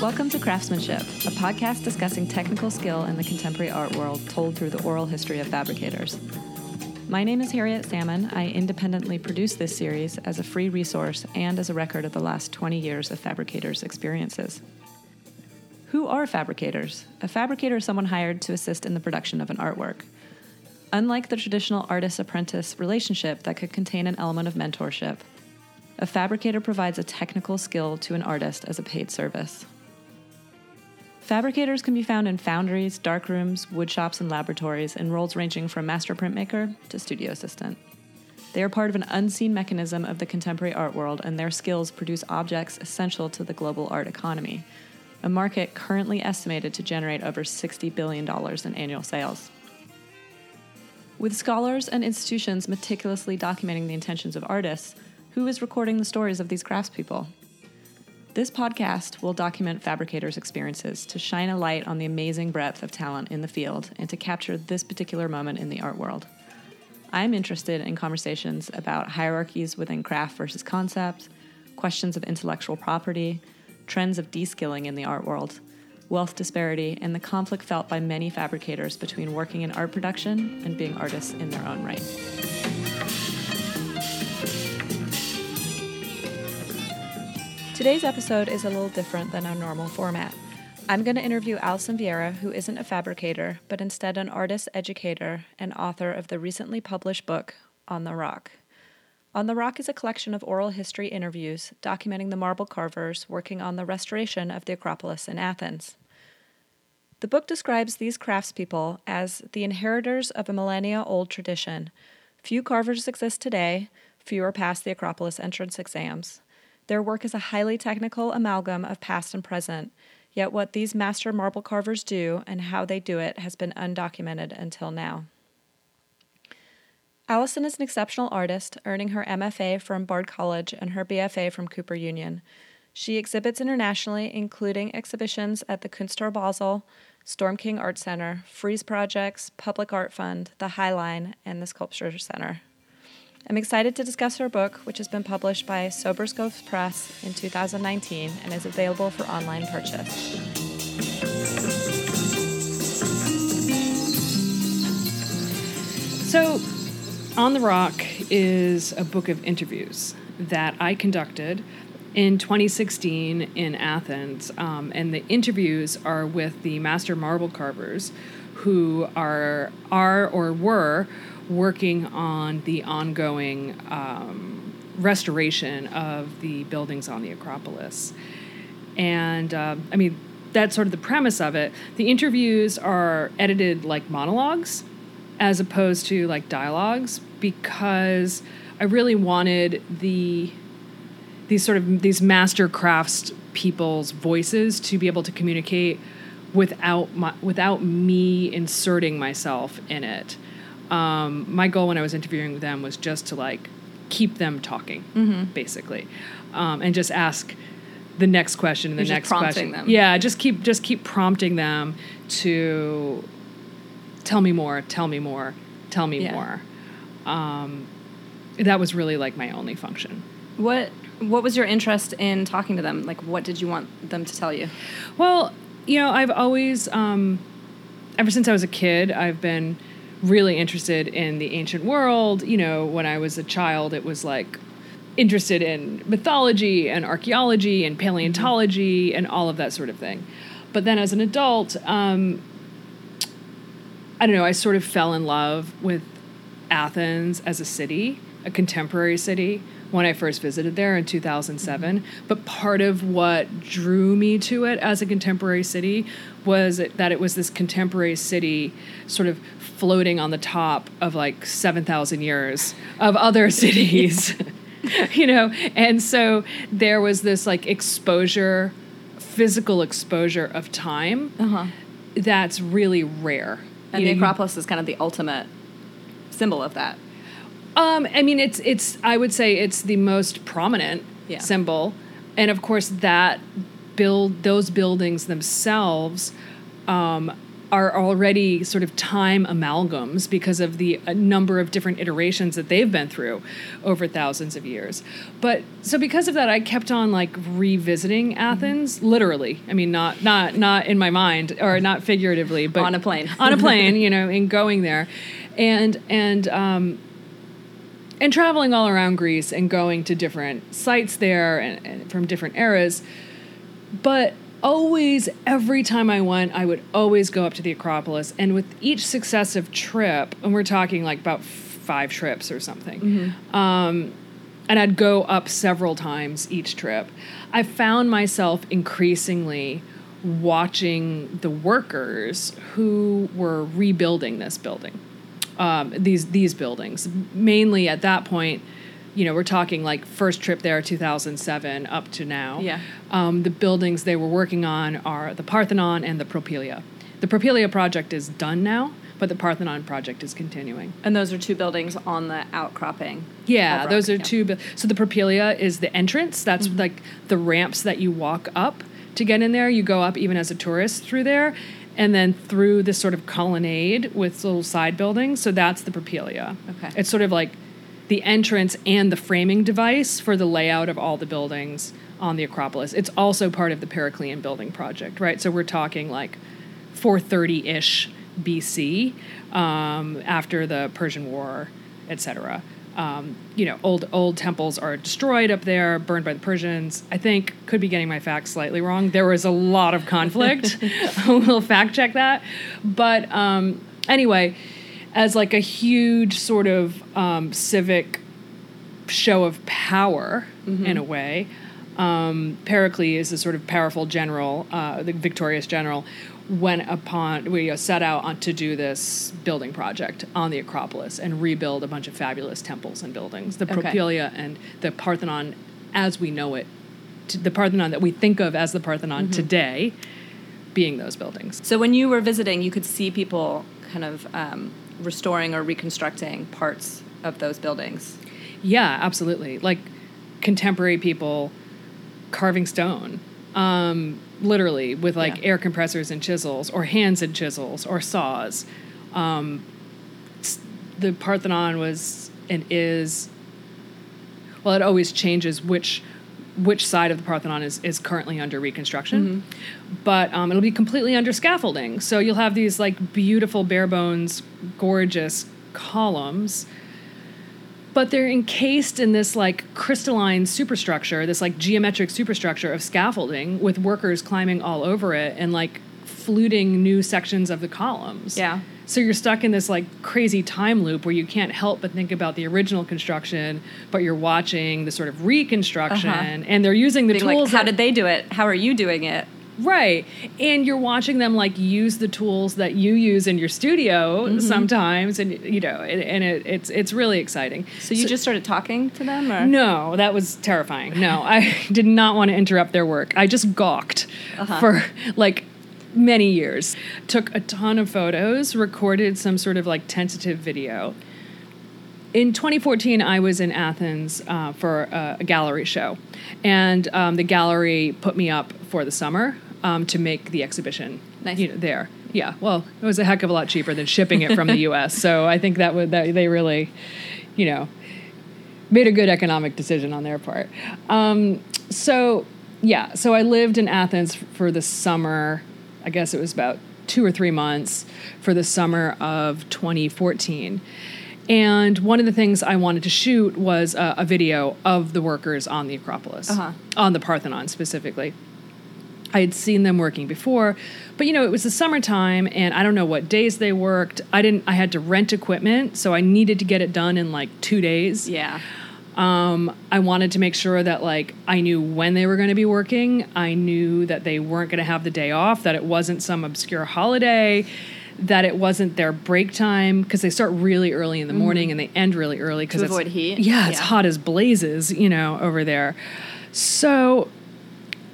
Welcome to Craftsmanship, a podcast discussing technical skill in the contemporary art world told through the oral history of fabricators. My name is Harriet Salmon. I independently produce this series as a free resource and as a record of the last 20 years of fabricators' experiences. Who are fabricators? A fabricator is someone hired to assist in the production of an artwork. Unlike the traditional artist apprentice relationship that could contain an element of mentorship, a fabricator provides a technical skill to an artist as a paid service. Fabricators can be found in foundries, darkrooms, woodshops, and laboratories in roles ranging from master printmaker to studio assistant. They are part of an unseen mechanism of the contemporary art world, and their skills produce objects essential to the global art economy, a market currently estimated to generate over $60 billion in annual sales. With scholars and institutions meticulously documenting the intentions of artists, who is recording the stories of these craftspeople? This podcast will document fabricators' experiences to shine a light on the amazing breadth of talent in the field and to capture this particular moment in the art world. I'm interested in conversations about hierarchies within craft versus concept, questions of intellectual property, trends of de-skilling in the art world, wealth disparity, and the conflict felt by many fabricators between working in art production and being artists in their own right. Today's episode is a little different than our normal format. I'm going to interview Alison Vieira, who isn't a fabricator, but instead an artist educator and author of the recently published book, On the Rock. On the Rock is a collection of oral history interviews documenting the marble carvers working on the restoration of the Acropolis in Athens. The book describes these craftspeople as the inheritors of a millennia old tradition. Few carvers exist today, fewer pass the Acropolis entrance exams. Their work is a highly technical amalgam of past and present, yet, what these master marble carvers do and how they do it has been undocumented until now. Allison is an exceptional artist, earning her MFA from Bard College and her BFA from Cooper Union. She exhibits internationally, including exhibitions at the Kunsthaus Basel, Storm King Art Center, Frieze Projects, Public Art Fund, the High Line, and the Sculpture Center. I'm excited to discuss her book, which has been published by Soberscove Press in 2019 and is available for online purchase. So, On the Rock is a book of interviews that I conducted in 2016 in Athens. Um, and the interviews are with the master marble carvers who are, are or were working on the ongoing um, restoration of the buildings on the Acropolis. And uh, I mean, that's sort of the premise of it. The interviews are edited like monologues as opposed to like dialogues because I really wanted the these sort of these master crafts people's voices to be able to communicate without my, without me inserting myself in it. Um, my goal when I was interviewing them was just to like keep them talking, Mm-hmm. basically, um, and just ask the next question and the You're next prompting question. them. Yeah, just keep just keep prompting them to tell me more, tell me more, tell me Yeah. more. Um, that was really like my only function. What What was your interest in talking to them? Like, what did you want them to tell you? Well, you know, I've always, um, ever since I was a kid, I've been really interested in the ancient world. You know, when I was a child, it was like interested in mythology and archaeology and paleontology and all of that sort of thing. But then as an adult, um, I don't know, I sort of fell in love with Athens as a city, a contemporary city, when I first visited there in 2007. But part of what drew me to it as a contemporary city was that it was this contemporary city sort of floating on the top of like 7,000 years of other cities. you know, and so there was this like exposure, physical exposure of time Uh-huh. that's really rare. And You the know, Acropolis is kind of the ultimate symbol of that. Um, I mean, it's it's. I would say it's the most prominent Yeah. symbol, and of course that build those buildings themselves um, are already sort of time amalgams because of the uh, number of different iterations that they've been through over thousands of years. But so because of that, I kept on like revisiting Mm-hmm. Athens, literally. I mean, not not not in my mind or not figuratively, but On a plane. on a plane, you know, and going there, and and um, and traveling all around Greece and going to different sites there and, and from different eras. But always, every time I went, I would always go up to the Acropolis. And with each successive trip, and we're talking like about five trips or something, um, and I'd go up several times each trip, I found myself increasingly watching the workers who were rebuilding this building um, these these buildings. Mainly at that point, you know, we're talking like first trip there, 2007 up to now. Yeah. Um, the buildings they were working on are the Parthenon and the Propylaia. The Propylaia project is done now, but the Parthenon project is continuing. And those are two buildings on the outcropping. Yeah, of those are yeah. two. bu- So the Propylaia is the entrance. That's like the ramps that you walk up to get in there. You go up even as a tourist through there, and then through this sort of colonnade with little side buildings. So that's the Propylaia. Okay. It's sort of like the entrance and the framing device for the layout of all the buildings on the Acropolis. It's also part of the Periclean building project, right? So we're talking like 430 ish BC um, after the Persian War, etc. Um, you know, old old temples are destroyed up there, burned by the Persians. I think could be getting my facts slightly wrong. There was a lot of conflict. we'll fact check that. But um, anyway, as like a huge sort of um, civic show of power in a way. Um, Pericles, is a sort of powerful general, uh, the victorious general, went upon we uh, set out on to do this building project on the Acropolis and rebuild a bunch of fabulous temples and buildings. The Okay. And the Parthenon, as we know it, the Parthenon that we think of as the Parthenon today, being those buildings. So when you were visiting, you could see people kind of um, restoring or reconstructing parts of those buildings. Yeah, absolutely. Like contemporary people carving stone, um, literally with like Yeah. air compressors and chisels, or hands and chisels, or saws. Um, the Parthenon was and is. Well, it always changes which which side of the Parthenon is, is currently under reconstruction, but um, it'll be completely under scaffolding. So you'll have these like beautiful bare bones, gorgeous columns but they're encased in this like crystalline superstructure, this like geometric superstructure of scaffolding with workers climbing all over it and like fluting new sections of the columns. Yeah. So you're stuck in this like crazy time loop where you can't help but think about the original construction, but you're watching the sort of reconstruction Uh-huh. and they're using the Being tools like, how that- did they do it? How are you doing it? Right. And you're watching them like use the tools that you use in your studio Mm-hmm. sometimes and you know and, and it, it's it's really exciting. So you just started talking to them, or No, that was terrifying. No, I did not want to interrupt their work. I just gawked Uh-huh. for like many years. Took a ton of photos, recorded some sort of like tentative video. In 2014, I was in Athens uh, for a, a gallery show, and um, the gallery put me up for the summer um, to make the exhibition. Nice. You know, there. Yeah. Well, it was a heck of a lot cheaper than shipping it from the U.S. So I think that would that they really, you know, made a good economic decision on their part. Um, so yeah, so I lived in Athens for the summer. I guess it was about two or three months for the summer of 2014. And one of the things I wanted to shoot was a, a video of the workers on the Acropolis, Uh-huh. on the Parthenon specifically. I had seen them working before, but you know, it was the summertime and I don't know what days they worked. I didn't I had to rent equipment, so I needed to get it done in like 2 days. yeah, Um, I wanted to make sure that like I knew when they were going to be working. I knew that they weren't going to have the day off. That it wasn't some obscure holiday. That it wasn't their break time because they start really early in the morning and they end really early because Mm-hmm. avoid heat? Yeah, it's Yeah. hot as blazes, you know, over there. So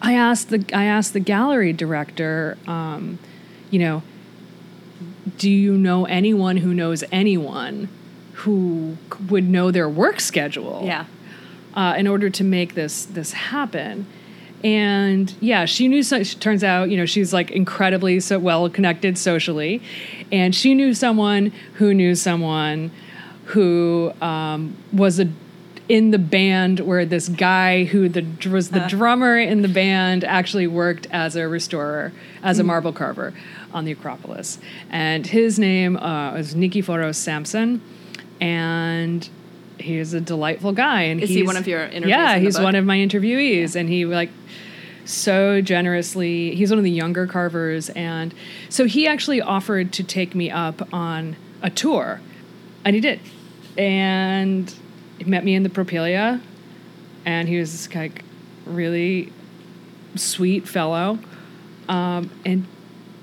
I asked the I asked the gallery director, um, you know, do you know anyone who knows anyone who would know their work schedule? yeah. uh, in order to make this this happen. And yeah, she knew. So, turns out, you know, she's like incredibly so well connected socially, and she knew someone who knew someone who um, was a in the band where this guy who the was the drummer in the band actually worked as a restorer, as a marble carver on the Acropolis, and his name uh, was Nikiforos Sampson. and he's a delightful guy. And Is he he's- one of your interviews Yeah, in he's book? one of my interviewees, and he like so generously. He's one of the younger carvers, and so he actually offered to take me up on a tour, and he did, and he met me in the Propylaia, and he was this like really sweet fellow, um, and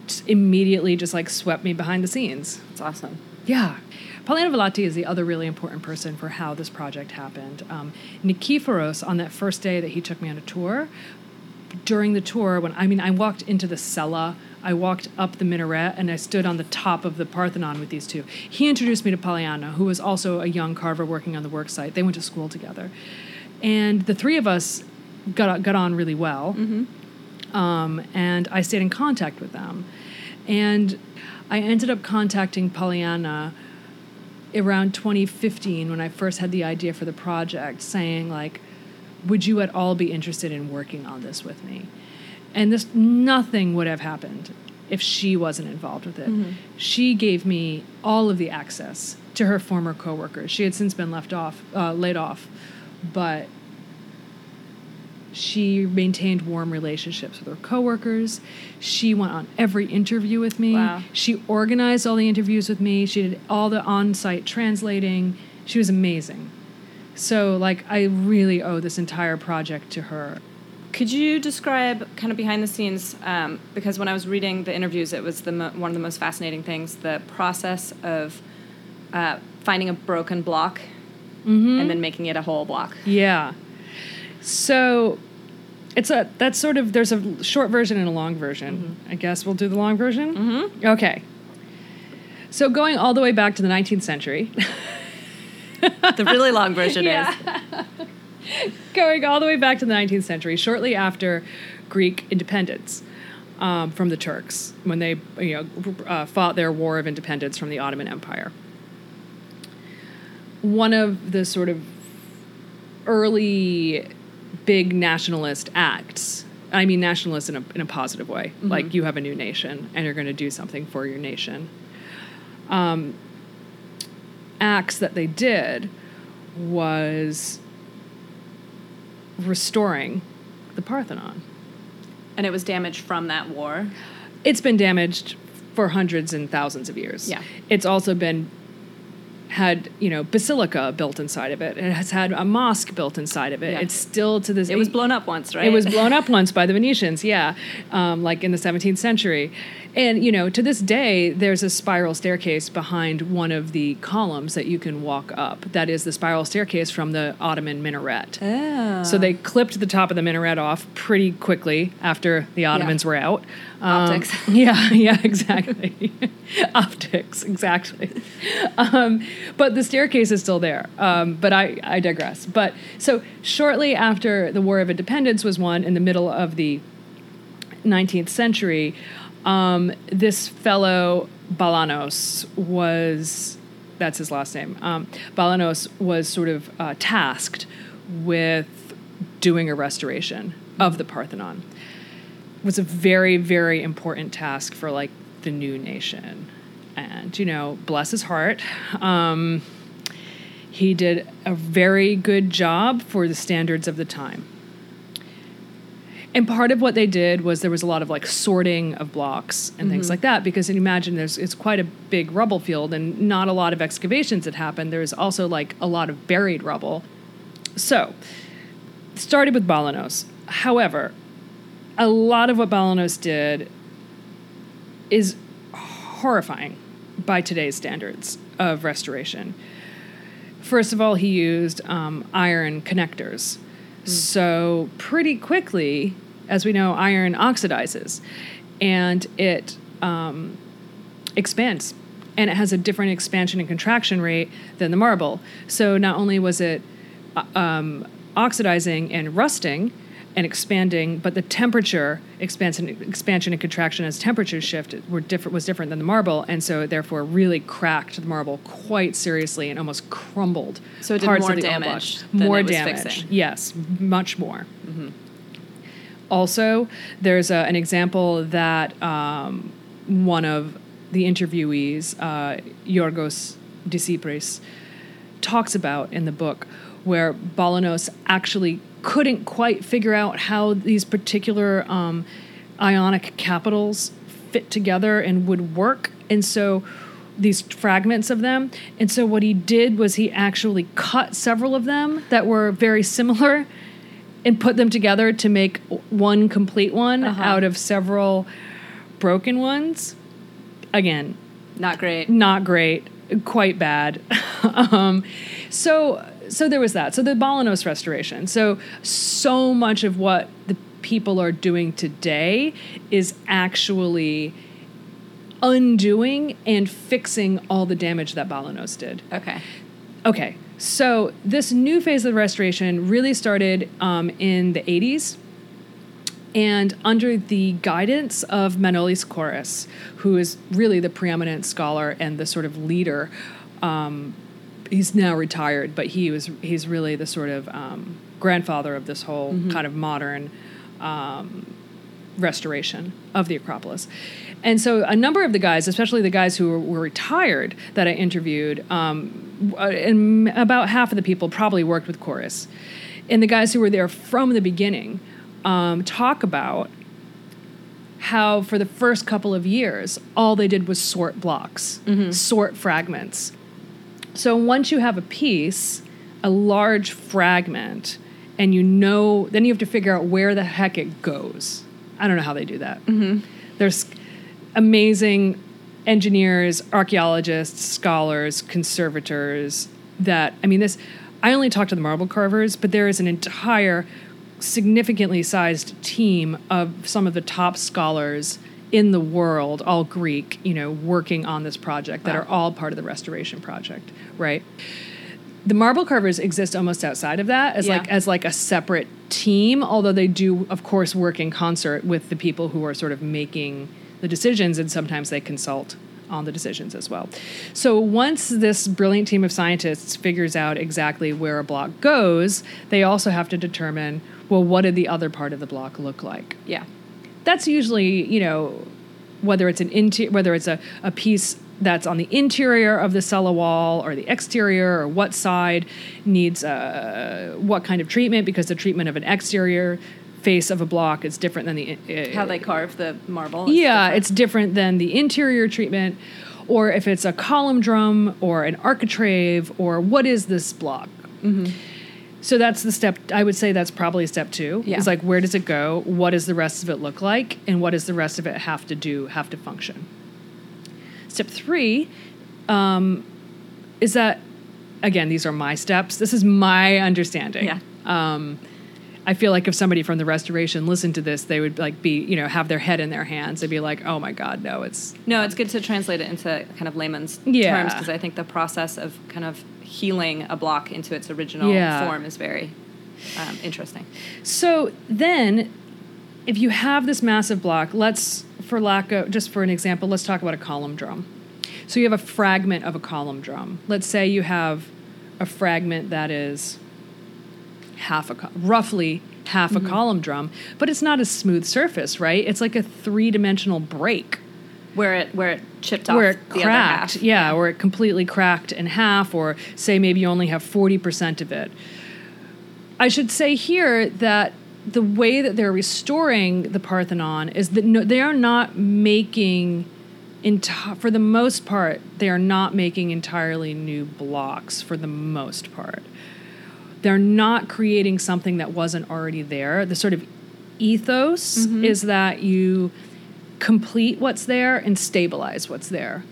just immediately just like swept me behind the scenes. It's awesome. Yeah. Paulina Velati is the other really important person for how this project happened. Um, Nikiforos, on that first day that he took me on a tour, during the tour, when I mean, I walked into the cella, I walked up the minaret, and I stood on the top of the Parthenon with these two. He introduced me to Pollyanna, who was also a young carver working on the work site. They went to school together. And the three of us got, got on really well um, and I stayed in contact with them. And I ended up contacting Pollyanna around 2015 when I first had the idea for the project, saying like, "Would you at all be interested in working on this with me?" And this nothing would have happened if she wasn't involved with it. She gave me all of the access to her former coworkers. She had since been left off, uh, laid off, but she maintained warm relationships with her coworkers. She went on every interview with me. Wow. She organized all the interviews with me. She did all the on-site translating. She was amazing. So like I really owe this entire project to her. Could you describe kind of behind the scenes? Um, because when I was reading the interviews, it was the mo- one of the most fascinating things the process of uh, finding a broken block and then making it a whole block. Yeah. So it's a that's sort of there's a short version and a long version. I guess we'll do the long version. Mm-hmm. Okay. So going all the way back to the 19th century. The really long version Yeah. is going all the way back to the 19th century, shortly after Greek independence um, from the Turks, when they you know uh, fought their war of independence from the Ottoman Empire. One of the sort of early big nationalist acts. I mean, nationalist in a, in a positive way. Like you have a new nation and you're going to do something for your nation. Um, acts that they did was restoring the Parthenon. and it was damaged from that war. It's been damaged for hundreds and thousands of years. Yeah. It's also been had, you know, basilica built inside of it. It has had a mosque built inside of it. Yeah. It's still to this It was blown up once, right? It was blown up once by the Venetians, yeah, um, like in the 17th century. And, you know, to this day, there's a spiral staircase behind one of the columns that you can walk up. That is the spiral staircase from the Ottoman minaret. Oh. So they clipped the top of the minaret off pretty quickly after the Ottomans were out. Um, Optics. yeah, yeah, exactly. Optics, exactly. Um, but the staircase is still there. Um, but I, I digress. But so shortly after the War of Independence was won in the middle of the 19th century, um, this fellow Balanos was, that's his last name, um, Balanos was sort of uh, tasked with doing a restoration of the Parthenon. It was a very, very important task for like the new nation. And, you know, bless his heart. Um, he did a very good job for the standards of the time. And part of what they did was there was a lot of like sorting of blocks and things like that because you imagine there's it's quite a big rubble field and not a lot of excavations that happened. There's also like a lot of buried rubble. So, started with Balanos. However, a lot of what Balanos did is horrifying by today's standards of restoration. First of all, he used um, iron connectors. So, pretty quickly, as we know, iron oxidizes and it um, expands. And it has a different expansion and contraction rate than the marble. So, not only was it uh, um, oxidizing and rusting, and expanding, but the temperature expansion, expansion and contraction as temperature shift were different was different than the marble, and so therefore really cracked the marble quite seriously and almost crumbled. So it did more damage more damage. fixing. Yes, much more. Also, there's a, an example that um, one of the interviewees, uh, Yorgos Disipris, talks about in the book, where Balanos actually couldn't quite figure out how these particular um, ionic capitals fit together and would work. And so these fragments of them. And so what he did was he actually cut several of them that were very similar and put them together to make one complete one Uh-huh. out of several broken ones. Again, Not great. not great, quite bad. um, so so there was that. So the Balanos restoration. So so much of what the people are doing today is actually undoing and fixing all the damage that Balanos did. Okay. Okay, so this new phase of the restoration really started um, in the 80s and under the guidance of Manolis Korres, who is really the preeminent scholar and the sort of leader. Um, he's now retired, but he was he's really the sort of um, grandfather of this whole kind of modern um, restoration of the Acropolis. And so a number of the guys, especially the guys who were, were retired that I interviewed, um, Uh, and about half of the people probably worked with Korres. And the guys who were there from the beginning um, talk about how for the first couple of years, all they did was sort blocks, mm-hmm. sort fragments. So once you have a piece, a large fragment, and you know, then you have to figure out where the heck it goes. I don't know how they do that. Mm-hmm. There's amazing engineers, archaeologists, scholars, conservators that, I mean, this, I only talked to the marble carvers, but there is an entire significantly sized team of some of the top scholars in the world, all Greek, you know, working on this project that Wow. are all part of the restoration project, right? The marble carvers exist almost outside of that as Yeah. like as like a separate team, although they do of course work in concert with the people who are sort of making the decisions and sometimes they consult on the decisions as well. So once this brilliant team of scientists figures out exactly where a block goes, they also have to determine well what did the other part of the block look like? Yeah. that's usually you know whether it's an inter- whether it's a, a piece that's on the interior of the cella wall or the exterior or what side needs uh, what kind of treatment because the treatment of an exterior face of a block is different than the uh, How they carve the marble. yeah different. it's different than the interior treatment or if it's a column drum or an architrave or what is this block so that's the step i would say that's probably step two Yeah. is like where does it go what does the rest of it look like and what does the rest of it have to do have to function step three um, is that again these are my steps this is my understanding Yeah. um, I feel like if somebody from the restoration listened to this, they would like be, you know, have their head in their hands. They'd be like, "Oh my God, no, it's No, it's good to translate it into kind of layman's Yeah. terms because I think the process of kind of healing a block into its original Yeah. form is very um, interesting. So then, if you have this massive block, let's, for lack of, just for an example, let's talk about a column drum. So you have a fragment of a column drum. Let's say you have a fragment that is half a, co- roughly half a mm-hmm. column drum, but it's not a smooth surface, right? It's like a three dimensional break. Where it where it chipped off where it the cracked, other half. yeah, where it completely cracked in half, or say maybe you only have 40% of it. I should say here that the way that they're restoring the Parthenon is that no, they are not making, enti- for the most part, they are not making entirely new blocks for the most part. They're not creating something that wasn't already there. The sort of ethos is that you complete what's there and stabilize what's there.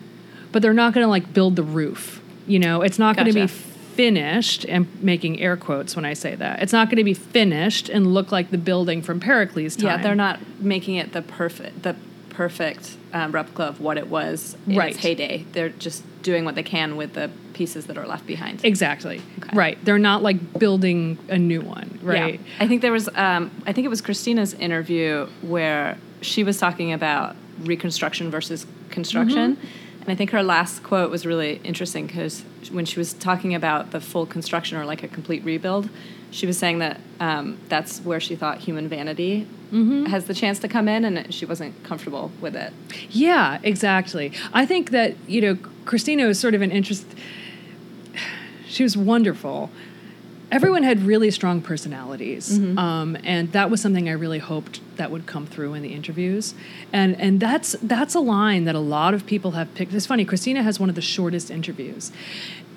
But they're not going to like build the roof. You know, it's not going to be finished and making air quotes when I say that. It's not going to be finished and look like the building from Pericles' time. Yeah, they're not making it the perfect the perfect um, replica of what it was in Right. its heyday. They're just doing what they can with the pieces that are left behind. Exactly. Okay. Right. They're not like building a new one, right? Yeah. I think there was, um, I think it was Christina's interview where she was talking about reconstruction versus construction. Mm-hmm. And I think her last quote was really interesting because when she was talking about the full construction or like a complete rebuild, she was saying that um, that's where she thought human vanity Mm-hmm. has the chance to come in, and she wasn't comfortable with it. Yeah, exactly. I think that, you know, Christina was sort of an interest. She was wonderful. Everyone had really strong personalities, um, and that was something I really hoped that would come through in the interviews. And and that's that's a line that a lot of people have picked. It's funny. Christina has one of the shortest interviews,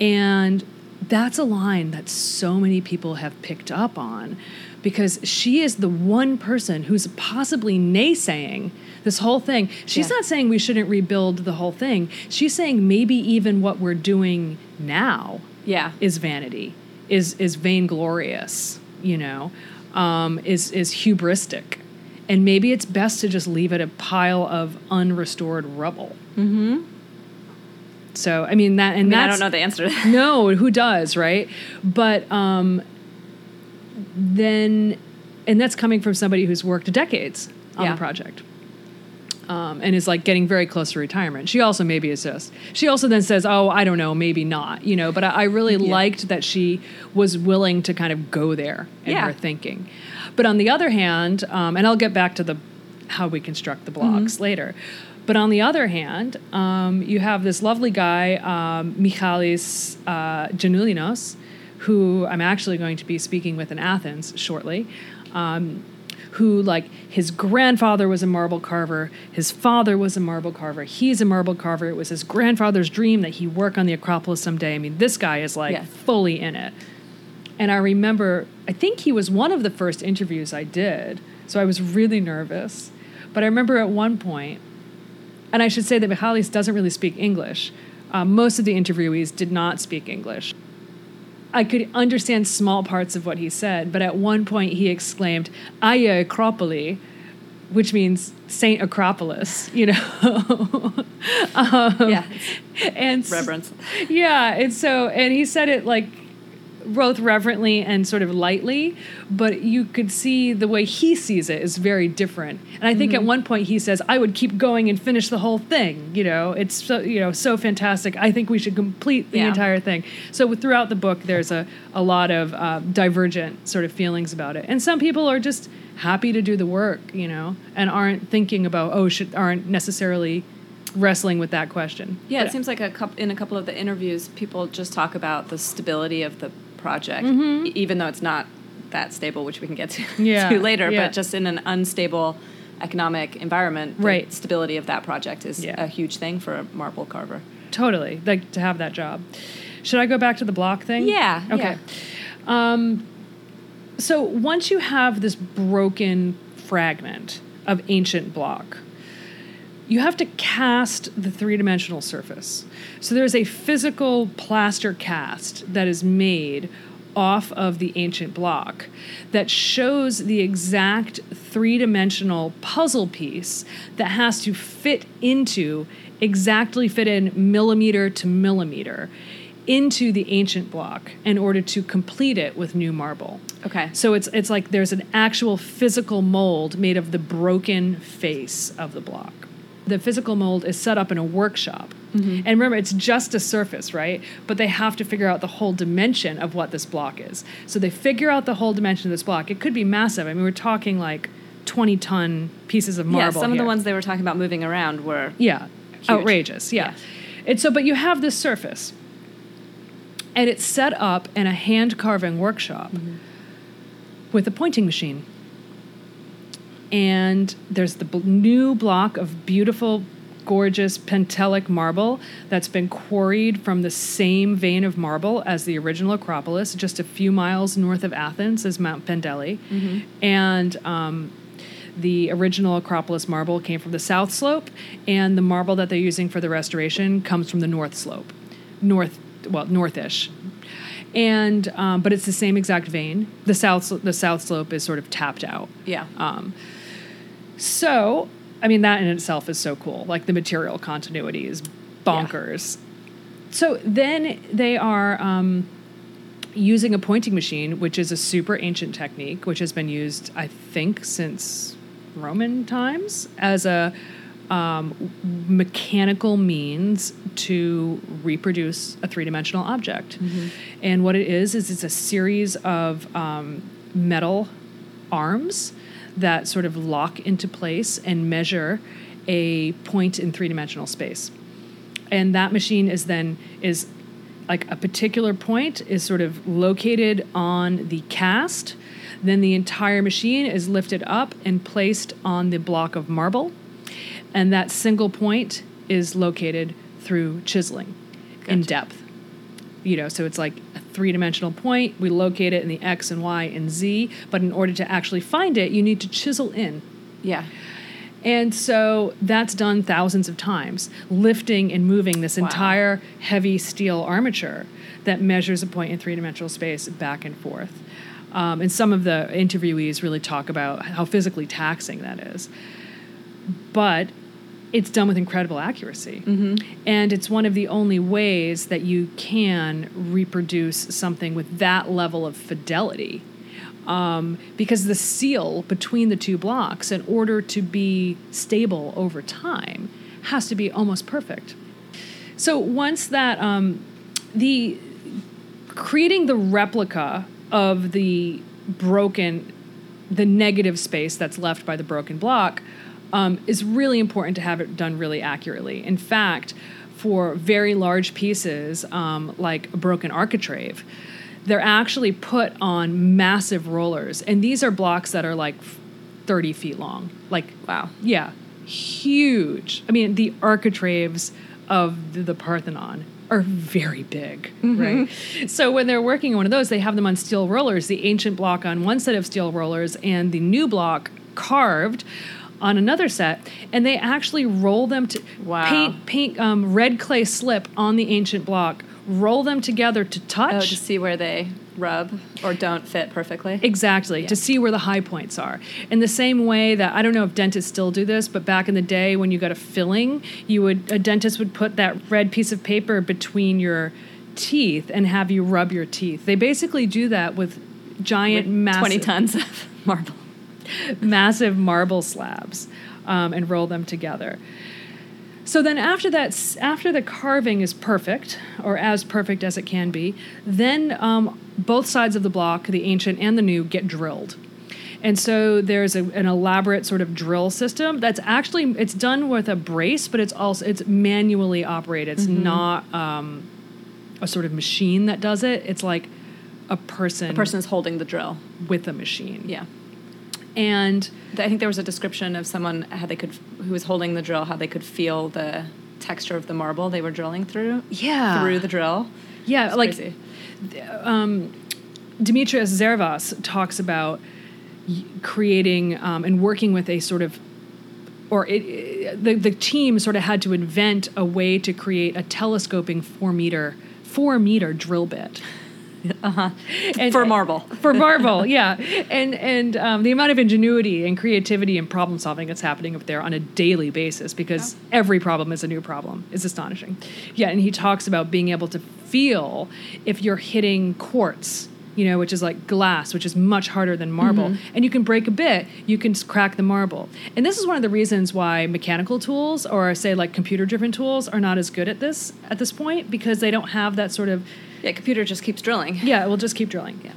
and that's a line that so many people have picked up on because she is the one person who's possibly naysaying this whole thing. She's Yeah. not saying we shouldn't rebuild the whole thing. She's saying maybe even what we're doing now Yeah. is vanity, is is vainglorious, you know, um, is is hubristic, and maybe it's best to just leave it a pile of unrestored rubble. Mm-hmm. So I mean that, and I mean, I don't know the answer to that. no, who does, right? But um, then, and that's coming from somebody who's worked decades on Yeah. the project. Um, and is like getting very close to retirement. She also maybe is just. She also then says, "Oh, I don't know, maybe not," you know. But I, I really Yeah. liked that she was willing to kind of go there in Yeah. her thinking. But on the other hand, um, and I'll get back to the how we construct the blocks later. But on the other hand, um, you have this lovely guy, um, Michalis uh, Janoulinos, who I'm actually going to be speaking with in Athens shortly. Um, who like his grandfather was a marble carver his father was a marble carver he's a marble carver it was his grandfather's dream that he work on the acropolis someday i mean this guy is like Yeah. fully in it and I remember, I think he was one of the first interviews I did. So I was really nervous. But I remember at one point, and I should say that Michalis doesn't really speak English. Um, most of the interviewees did not speak English. I could understand small parts of what he said, but at one point he exclaimed, Aya Acropoli, which means Saint Acropolis, you know. um, Yeah. and Reverence. yeah, and so and he said it like both reverently and sort of lightly, but you could see the way he sees it is very different. And I think at one point he says, "I would keep going and finish the whole thing." You know, it's so you know so fantastic. I think we should complete the Yeah. entire thing. So throughout the book, there's a a lot of uh, divergent sort of feelings about it, and some people are just happy to do the work, you know, and aren't thinking about oh should aren't necessarily wrestling with that question. Yeah, But- it seems like a coup in a couple of the interviews, people just talk about the stability of the project, Mm-hmm. e- even though it's not that stable, which we can get to, Yeah, to later. yeah. But just in an unstable economic environment, the Right. stability of that project is Yeah. a huge thing for a marble carver. Totally, like to have that job. Should I go back to the block thing? Yeah, Okay. Um, so once you have this broken fragment of ancient block, you have to cast the three dimensional surface. So there's a physical plaster cast that is made off of the ancient block that shows the exact three dimensional puzzle piece that has to fit into, exactly fit in millimeter to millimeter into the ancient block in order to complete it with new marble. Okay. So it's it's like there's an actual physical mold made of the broken face of the block. The physical mold is set up in a workshop. Mm-hmm. And remember, it's just a surface, right? But they have to figure out the whole dimension of what this block is. So they figure out the whole dimension of this block. It could be massive. I mean, we're talking like 20 ton pieces of marble. yeah, some of the ones they were talking about moving around were Yeah. Outrageous. Yeah. Yeah. And so, but you have this surface, and it's set up in a hand carving workshop mm-hmm. with a pointing machine. And there's the new block of beautiful, gorgeous Pentelic marble that's been quarried from the same vein of marble as the original Acropolis, just a few miles north of Athens is Mount Pendeli. And um, the original Acropolis marble came from the south slope, and the marble that they're using for the restoration comes from the north slope, north, well, northish. And um, but it's the same exact vein. The south the south slope is sort of tapped out. yeah. Um, so, I mean, that in itself is so cool. Like the material continuity is bonkers. so then they are um, using a pointing machine, which is a super ancient technique, which has been used, I think, since Roman times as a um, mechanical means to reproduce a three dimensional object. And what it is, is it's a series of um, metal arms that sort of lock into place and measure a point in three dimensional space. And that machine is then is like a particular point is sort of located on the cast. Then the entire machine is lifted up and placed on the block of marble. And that single point is located through chiseling in depth. You know, so it's like a three dimensional point. We locate it in the X and Y and Z. But in order to actually find it, you need to chisel in. Yeah. And so that's done thousands of times, lifting and moving this Wow. entire heavy steel armature that measures a point in three dimensional space back and forth. Um, and some of the interviewees really talk about how physically taxing that is. But it's done with incredible accuracy. And it's one of the only ways that you can reproduce something with that level of fidelity um, because the seal between the two blocks, in order to be stable over time, has to be almost perfect. So once that um, the creating the replica of the broken, the negative space that's left by the broken block um, is really important to have it done really accurately. In fact, for very large pieces um, like a broken architrave, they're actually put on massive rollers, and these are blocks that are like 30 feet long. Like, Wow. yeah, huge. I mean, the architraves of the, the Parthenon are very big, right? So when they're working on one of those, they have them on steel rollers, the ancient block on one set of steel rollers and the new block carved on another set, and they actually roll them to Wow. paint paint um, red clay slip on the ancient block, roll them together to touch. Oh, to see where they rub or don't fit perfectly. Exactly, to see where the high points are. In the same way that I don't know if dentists still do this, but back in the day when you got a filling, you would a dentist would put that red piece of paper between your teeth and have you rub your teeth. They basically do that with giant massive 20 tons of marble. massive marble slabs um, and roll them together. So then after that, after the carving is perfect, or as perfect as it can be, then um, both sides of the block, the ancient and the new, get drilled. And so there's a, an elaborate sort of drill system that's actually it's done with a brace, but it's also it's manually operated. It's not um, a sort of machine that does it. It's like a person, A person is holding the drill. with a machine. Yeah. And I think there was a description of someone how they could who was holding the drill, how they could feel the texture of the marble they were drilling through. Yeah. Through the drill. Yeah, like crazy. Demetrius Zervas talks about creating um, and working with a sort of, or it, it- the the team sort of had to invent a way to create a telescoping four meter four meter drill bit. Uh-huh. And- For Marvel. for Marvel, yeah, and and um, the amount of ingenuity and creativity and problem solving that's happening up there on a daily basis because every problem is a new problem is astonishing. Yeah, and he talks about being able to feel if you're hitting quartz, you know, which is like glass, which is much harder than marble, and you can break a bit, you can crack the marble, and this is one of the reasons why mechanical tools or say like computer driven tools are not as good at this at this point because they don't have that sort of Yeah, computer just keeps drilling. yeah, we'll just keep drilling. Yeah.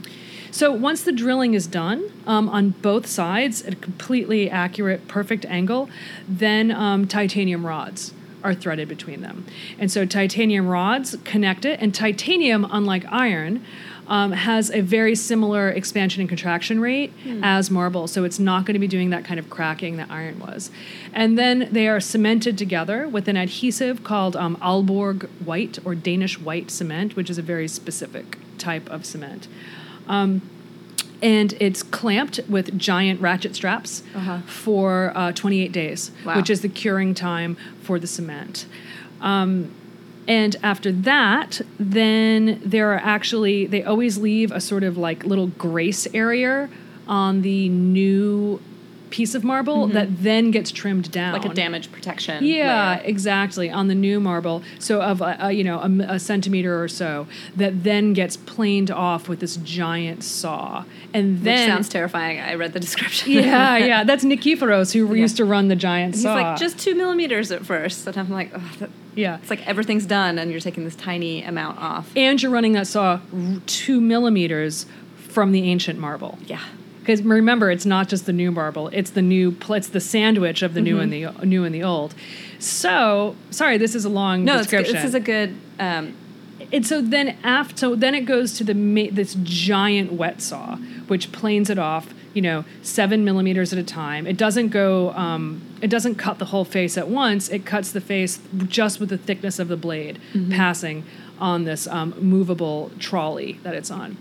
So once the drilling is done um, on both sides at a completely accurate, perfect angle, then um, titanium rods are threaded between them. And so titanium rods connect it, and titanium, unlike iron, um, has a very similar expansion and contraction rate as marble. So it's not going to be doing that kind of cracking that iron was. And then they are cemented together with an adhesive called um, Aalborg white or Danish white cement, which is a very specific type of cement. Um, and it's clamped with giant ratchet straps Uh-huh. for uh, 28 days, Wow. which is the curing time for the cement. Um, and after that, then there are actually, they always leave a sort of like little grace area on the new piece of marble mm-hmm. that then gets trimmed down, Like a damage protection. Yeah, layer. exactly. On the new marble, so of a, a, you know a, a centimeter or so, that then gets planed off with this giant saw, and Which then sounds terrifying. I read the description. yeah, yeah. That's Nikiforos who Yeah. used to run the giant He's saw. like just two millimeters at first, and I'm like, oh, that, yeah. it's like everything's done, and you're taking this tiny amount off. and you're running that saw two millimeters from the ancient marble. Yeah. Because remember, it's not just the new marble; it's the new, pl- it's the sandwich of the new and the new and the old. So, sorry, this is a long No, description. this is a good. Um, and so then after, so then it goes to the ma- this giant wet saw, which planes it off, you know, seven millimeters at a time. It doesn't go, um, it doesn't cut the whole face at once. It cuts the face just with the thickness of the blade passing on this um, movable trolley that it's on.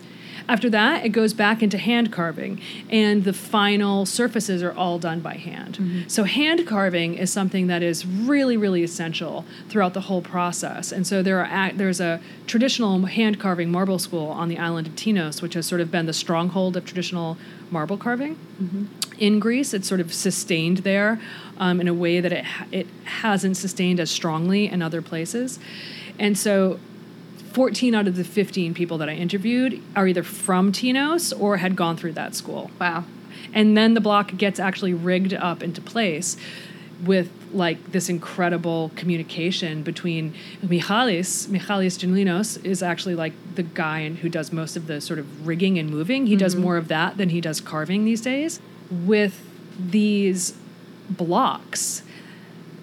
After that, it goes back into hand carving, and the final surfaces are all done by hand. So, hand carving is something that is really, really essential throughout the whole process. And so, there are there's a traditional hand carving marble school on the island of Tinos, which has sort of been the stronghold of traditional marble carving in Greece. It's sort of sustained there um, in a way that it ha- it hasn't sustained as strongly in other places, and so 14 out of the 15 people that I interviewed are either from Tinos or had gone through that school. wow. And then the block gets actually rigged up into place with like this incredible communication between Michalis. Michalis Genlinos is actually like the guy who does most of the sort of rigging and moving. He does mm-hmm. more of that than he does carving these days with these blocks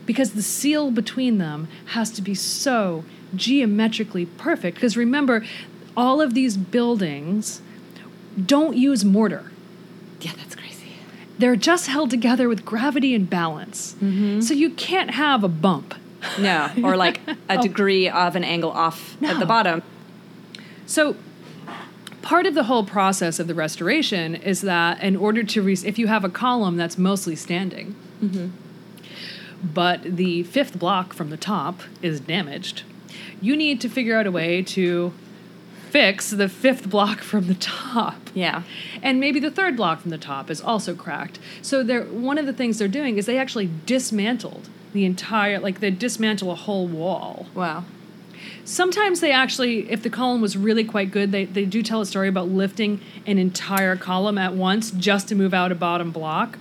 because the seal between them has to be so geometrically perfect. Because remember, all of these buildings don't use mortar. Yeah, that's crazy. They're just held together with gravity and balance. Mm-hmm. So you can't have a bump. No, or like a oh. degree of an angle off at the bottom. So part of the whole process of the restoration is that in order to re- if you have a column that's mostly standing, mm-hmm. but the fifth block from the top is damaged, you need to figure out a way to fix the fifth block from the top. Yeah. And maybe the third block from the top is also cracked. So they're one of the things they're doing is they actually dismantled the entire like they dismantle a whole wall. Wow. Sometimes they actually, if the column was really quite good, they, they do tell a story about lifting an entire column at once just to move out a bottom block,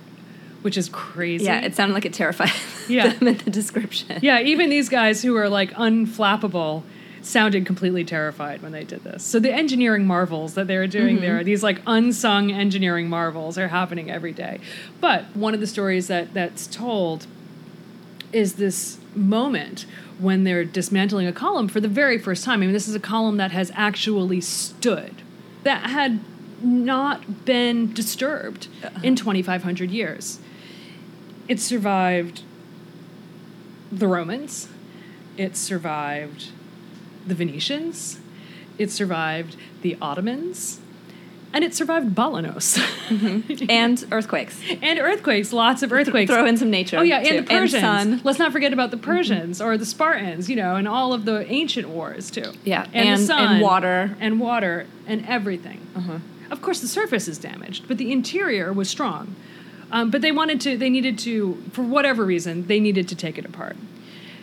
which is crazy. Yeah, it sounded like it terrified Yeah. them in the description. yeah, even these guys who are like unflappable sounded completely terrified when they did this. So the engineering marvels that they were doing mm-hmm. there, these like unsung engineering marvels are happening every day. But one of the stories that that's told is this moment when they're dismantling a column for the very first time. I mean, this is a column that has actually stood, that had not been disturbed uh-huh. in 2,500 years. It survived the Romans, it survived the Venetians, it survived the Ottomans, and it survived Balanos. Mm-hmm. And earthquakes. and earthquakes, lots of earthquakes. Throw in some nature. Oh yeah, too. and the Persians. sun. Let's not forget about the mm-hmm. Persians or the Spartans, you know, and all of the ancient wars too. Yeah, and, and- the sun and water. and water and everything. Uh-huh. Of course, the surface is damaged, but the interior was strong. Um, but they wanted to, they needed to, for whatever reason, they needed to take it apart.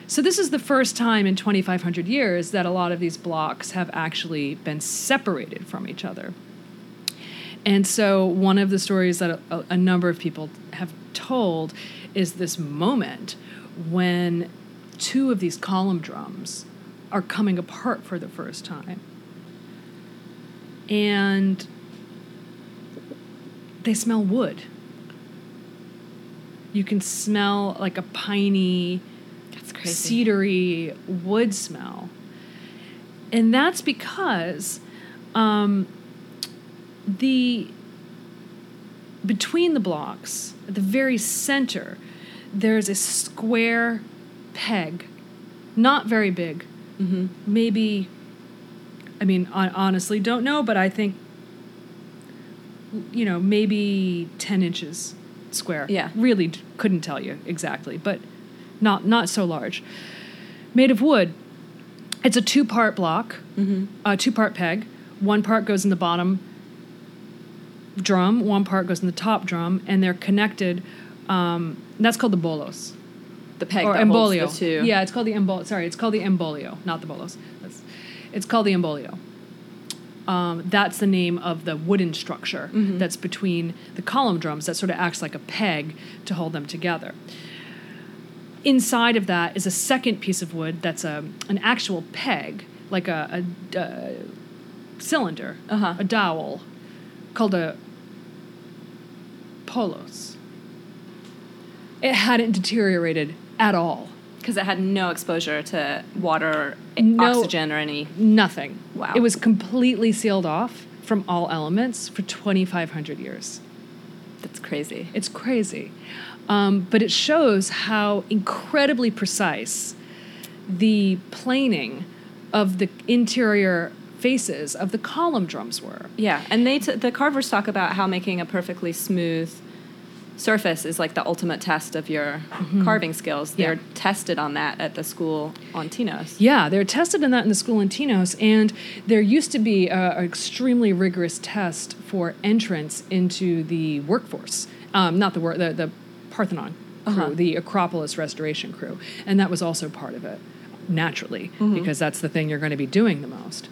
So this is the first time in 2,500 years that a lot of these blocks have actually been separated from each other. And so, one of the stories that a, a number of people have told is this moment when two of these column drums are coming apart for the first time. And they smell wood. You can smell like a piney, That's crazy. cedary wood smell. And that's because um, the between the blocks, at the very center, there's a square peg, not very big, Mm-hmm. maybe. I mean, hon- honestly, don't know, but I think you know maybe ten inches square. Yeah. really d- couldn't tell you exactly, but not not so large. Made of wood. It's a two-part block, a two-part peg. One part goes in the bottom drum, one part goes in the top drum, and they're connected Um, that's called the bolos The peg or embolio. the two. Yeah, it's called the embol. Sorry, it's called the embolio, not the bolos. That's, it's called the embolio. Um, that's the name of the wooden structure Mm-hmm. that's between the column drums that sort of acts like a peg to hold them together. Inside of that is a second piece of wood that's a an actual peg, like a, a, a cylinder, Uh-huh. a dowel, called a polos. It hadn't deteriorated at all. Because it had no exposure to water, No- oxygen, or any. Nothing. Wow. It was completely sealed off from all elements for 2,500 years. That's crazy. It's crazy. Um, but it shows how incredibly precise the planing of the interior faces of the column drums were. Yeah, and they t- the carvers talk about how making a perfectly smooth surface is like the ultimate test of your carving skills. Mm-hmm. Yeah. They're tested on that at the school on Tinos. Yeah, they're tested in that in the school in Tinos, and there used to be an extremely rigorous test for entrance into the workforce. Um, not the work, the, the Parthenon crew, Uh-huh. the Acropolis restoration crew, and that was also part of it, naturally, because that's the thing you're going to be doing the most.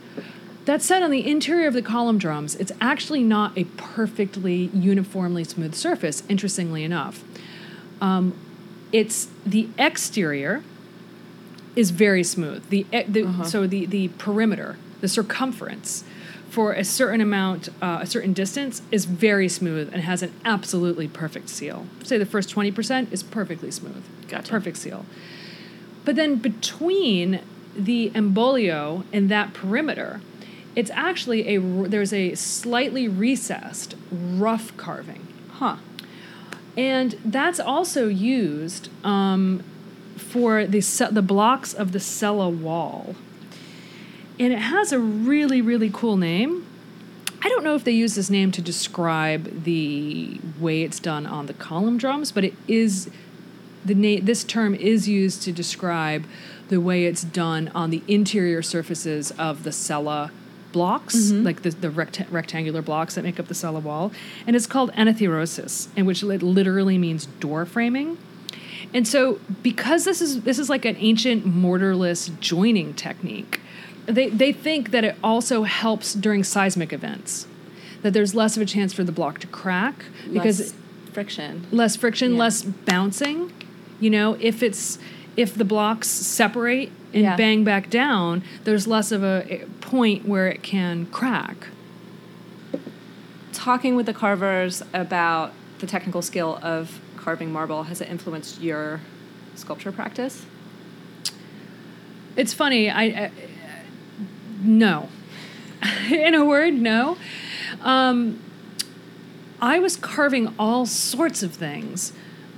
That said, on the interior of the column drums, it's actually not a perfectly uniformly smooth surface, interestingly enough. Um, it's the exterior is very smooth. The, the so the the perimeter, the circumference for a certain amount, uh, a certain distance is very smooth and has an absolutely perfect seal. Say the first twenty percent is perfectly smooth. Gotcha. Perfect seal. But then between the embolio and that perimeter, it's actually a there's a slightly recessed rough carving. Huh. And that's also used um, for the, the blocks of the cella wall. And it has a really, really cool name. I don't know if they use this name to describe the way it's done on the column drums, but it is the na- this term is used to describe the way it's done on the interior surfaces of the cella blocks, mm-hmm. like the, the recta- rectangular blocks that make up the cella wall. And it's called anathyrosis, in which it literally means door framing. And so, because this is this is like an ancient mortarless joining technique, they they think that it also helps during seismic events, that there's less of a chance for the block to crack because Less friction. less friction, Yeah. less bouncing. You know, if it's if the blocks separate and Yeah. bang back down, there's less of a a point where it can crack. Talking with the carvers about the technical skill of carving marble has it influenced your sculpture practice? It's funny. I, I no, in a word, no. Um, I was carving all sorts of things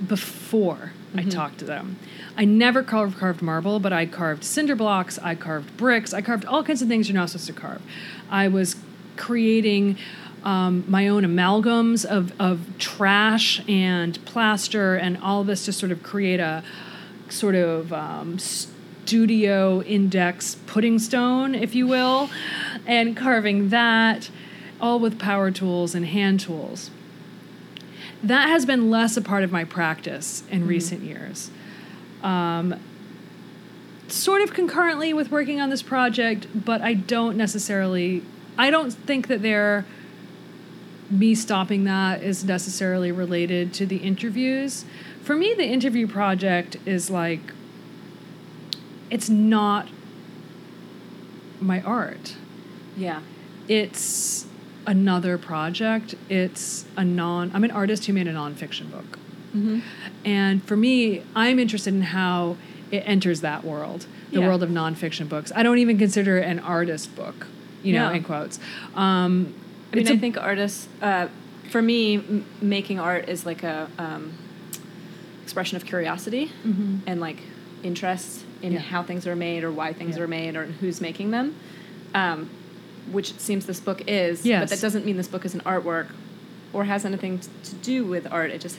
before I talked to them. I never carved, carved marble, but I carved cinder blocks, I carved bricks, I carved all kinds of things you're not supposed to carve. I was creating um, my own amalgams of, of trash and plaster and all of this to sort of create a sort of um, studio index pudding stone, if you will, and carving that all with power tools and hand tools. That has been less a part of my practice in recent years. Um, sort of concurrently with working on this project, but I don't necessarily, I don't think that they're, me stopping that is necessarily related to the interviews. For me, the interview project is like, it's not my art Yeah. it's another project. It's a non. I'm an artist who made a nonfiction book, Mm-hmm. and for me, I'm interested in how it enters that world, the Yeah. world of nonfiction books. I don't even consider it an artist book, you know, No. in quotes. Um, I mean, I think artists, uh, for me, m- making art is like a um, expression of curiosity and like interest in Mm-hmm. Yeah. how things are made or why things Yeah. are made or who's making them, um, which it seems this book is. But that doesn't mean this book is an artwork or has anything t- to do with art. It just,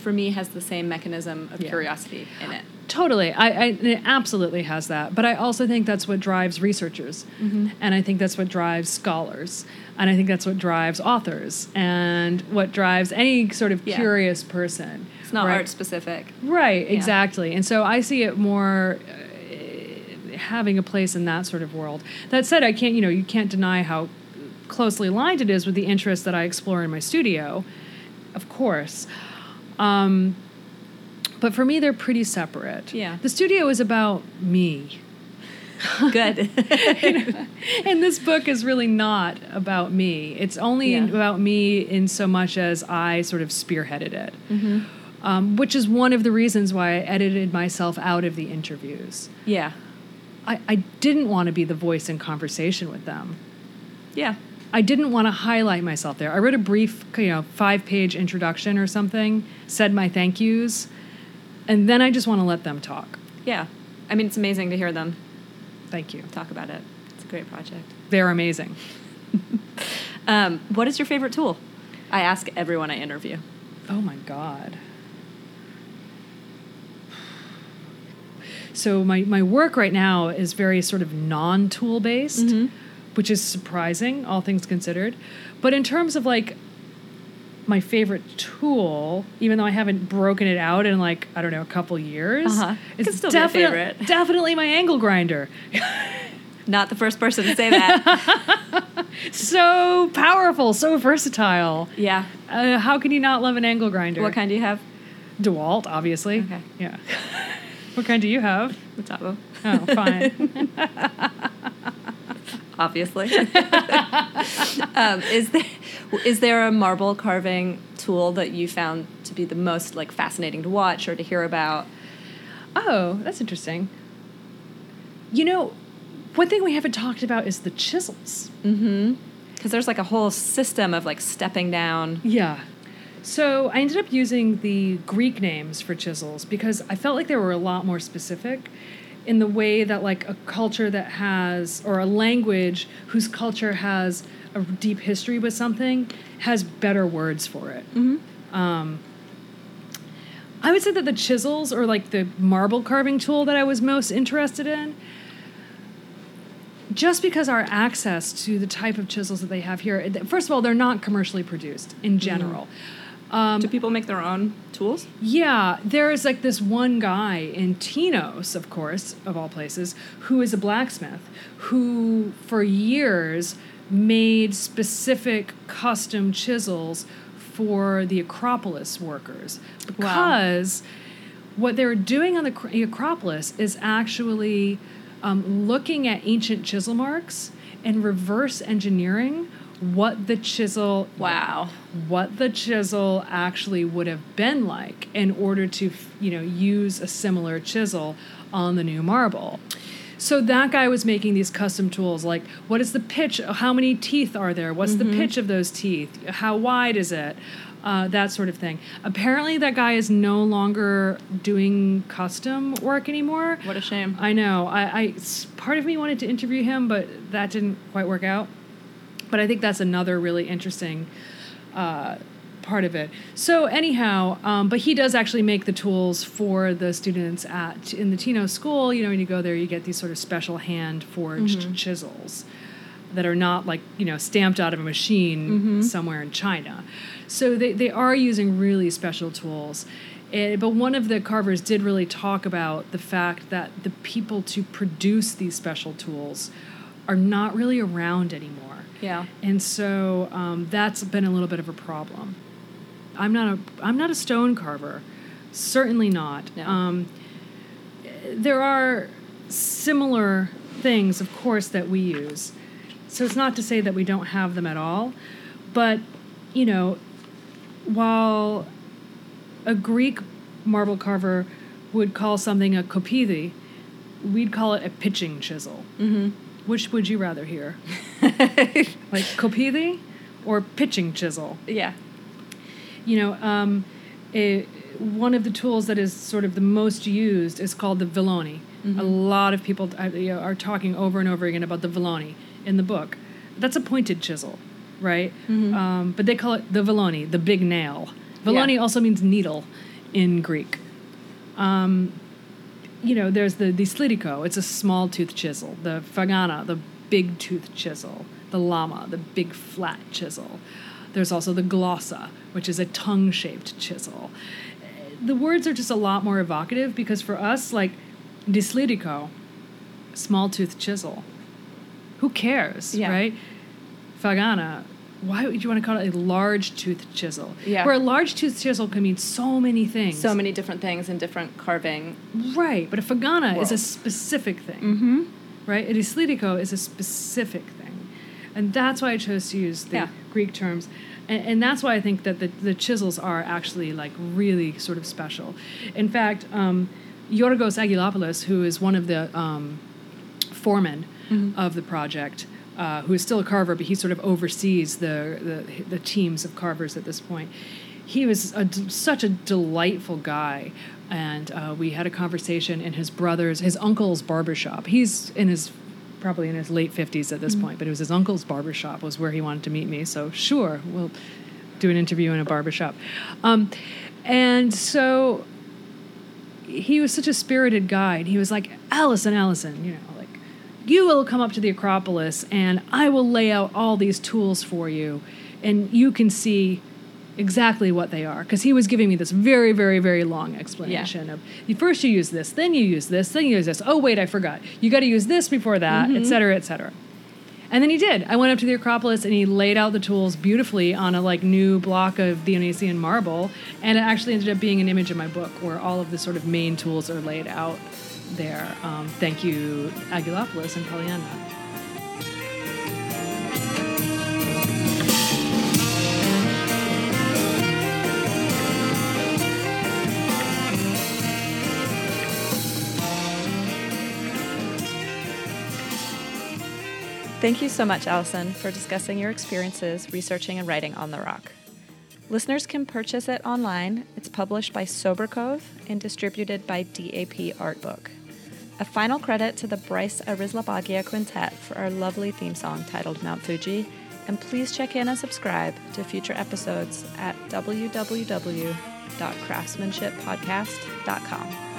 for me, has the same mechanism of Yeah. curiosity in it. Totally. I, I it absolutely has that. But I also think that's what drives researchers. Mm-hmm. And I think that's what drives scholars. And I think that's what drives authors and what drives any sort of Yeah. curious person. It's not right? art specific. Right, exactly. And so I see it more uh, having a place in that sort of world. That said, I can't, you know, you can't deny how closely aligned it is with the interests that I explore in my studio, of course. Um, but for me, they're pretty separate. Yeah. The studio is about me. Good. and this book is really not about me. It's only Yeah. about me in so much as I sort of spearheaded it, Mm-hmm. um, which is one of the reasons why I edited myself out of the interviews. yeah. I, I didn't want to be the voice in conversation with them. Yeah. I didn't want to highlight myself there. I wrote a brief, you know, five page introduction or something, said my thank yous, and then I just want to let them talk. Yeah. I mean, it's amazing to hear them Thank you. talk about it. It's a great project. They're amazing. Um, what is your favorite tool? I ask everyone I interview. Oh my God. So my, my work right now is very sort of non-tool based, Mhm. Which is surprising, all things considered. But in terms of like my favorite tool, even though I haven't broken it out in like, I don't know, a couple years, Uh-huh. It still definite- favorite. definitely my angle grinder. Not the first person to say that. so powerful, so versatile. yeah. Uh, how can you not love an angle grinder? What kind do you have? DeWalt, obviously. Okay. Yeah. what kind do you have? The. Oh, fine. Obviously. um, is there is there a marble carving tool that you found to be the most like fascinating to watch or to hear about? oh, that's interesting. You know, one thing we haven't talked about is the chisels. Mm-hmm. Because there's like a whole system of like stepping down. Yeah. So I ended up using the Greek names for chisels because I felt like they were a lot more specific in the way that like a culture that has or a language whose culture has a deep history with something has better words for it. Mm-hmm. Um, I would say that the chisels or like the marble carving tool that I was most interested in, just because our access to the type of chisels that they have here, first of all, they're not commercially produced in general. Um, Do people make their own tools? yeah, there is like this one guy in Tinos, of course, of all places, who is a blacksmith who, for years, made specific custom chisels for the Acropolis workers because what they're doing on the Acropolis is actually um, looking at ancient chisel marks and reverse engineering what the chisel Wow. what the chisel actually would have been like in order to you know use a similar chisel on the new marble so that guy was making these custom tools like what is the pitch how many teeth are there what's the pitch of those teeth how wide is it uh, that sort of thing apparently that guy is no longer doing custom work anymore What a shame. I know. I, I part of me wanted to interview him, but that didn't quite work out. But I think that's another really interesting uh, part of it. So anyhow, um, but he does actually make the tools for the students at in the Tino school. You know, when you go there, you get these sort of special hand forged chisels that are not like you know stamped out of a machine somewhere in China. So they, they are using really special tools. Eh, but one of the carvers did really talk about the fact that the people to produce these special tools are not really around anymore. Yeah. And so um, that's been a little bit of a problem. I'm not a I'm not a stone carver, certainly not. No. Um, there are similar things, of course, that we use. So it's not to say that we don't have them at all, but you know, while a Greek marble carver would call something a kopidi, we'd call it a pitching chisel. Mm-hmm. Which would you rather hear? like kopidi or pitching chisel? yeah. You know, um, a, one of the tools that is sort of the most used is called the Villoni. A lot of people uh, you know, are talking over and over again about the Villoni in the book. That's a pointed chisel, right? Um, but they call it the Villoni, the big nail. Villoni Yeah. also means needle in Greek. Um, you know, there's the the Slitico, it's a small tooth chisel. The Fagana, the big tooth chisel. The llama, the big flat chisel. There's also the Glossa, which is a tongue shaped chisel. The words are just a lot more evocative because for us, like Dislitico, small tooth chisel, who cares, Yeah. right? Fagana, why would you want to call it a large tooth chisel? Yeah. Where a large tooth chisel can mean so many things. So many different things and different carving. Right, but a Fagana is a specific thing Mm-hmm. Right? A dislitico is a specific thing. And that's why I chose to use the Yeah. Greek terms. And, and that's why I think that the, the chisels are actually like really sort of special. In fact, um, Yorgos Agilopoulos, who is one of the um, foremen of the project, uh, who is still a carver, but he sort of oversees the, the, the teams of carvers at this point. He was a such a delightful guy, and uh, we had a conversation in his brother's, his uncle's barbershop. He's in his probably in his late 50s at this point, but it was his uncle's barbershop was where he wanted to meet me. So sure, we'll do an interview in a barbershop. Um, and so he was such a spirited guy. And he was like, Allison, Allison, you know, like, you will come up to the Acropolis and I will lay out all these tools for you and you can see exactly what they are. Because he was giving me this very, very, very long explanation of first you use this, then you use this, then you use this. Oh, wait, I forgot. You got to use this before that, et cetera, et cetera. And then he did. I went up to the Acropolis and he laid out the tools beautifully on a like new block of Dionysian marble, and it actually ended up being an image in my book where all of the sort of main tools are laid out there. Um, thank you, Agulopoulos and Pollyanna. Thank you so much, Allison, for discussing your experiences researching and writing on the rock. Listeners can purchase it online. It's published by Soberscove and distributed by DAP Art Book. A final credit to the Bryce Arizlabagia Quintet for our lovely theme song titled Mount Fuji. And please check in and subscribe to future episodes at www.craftsmanshippodcast.com.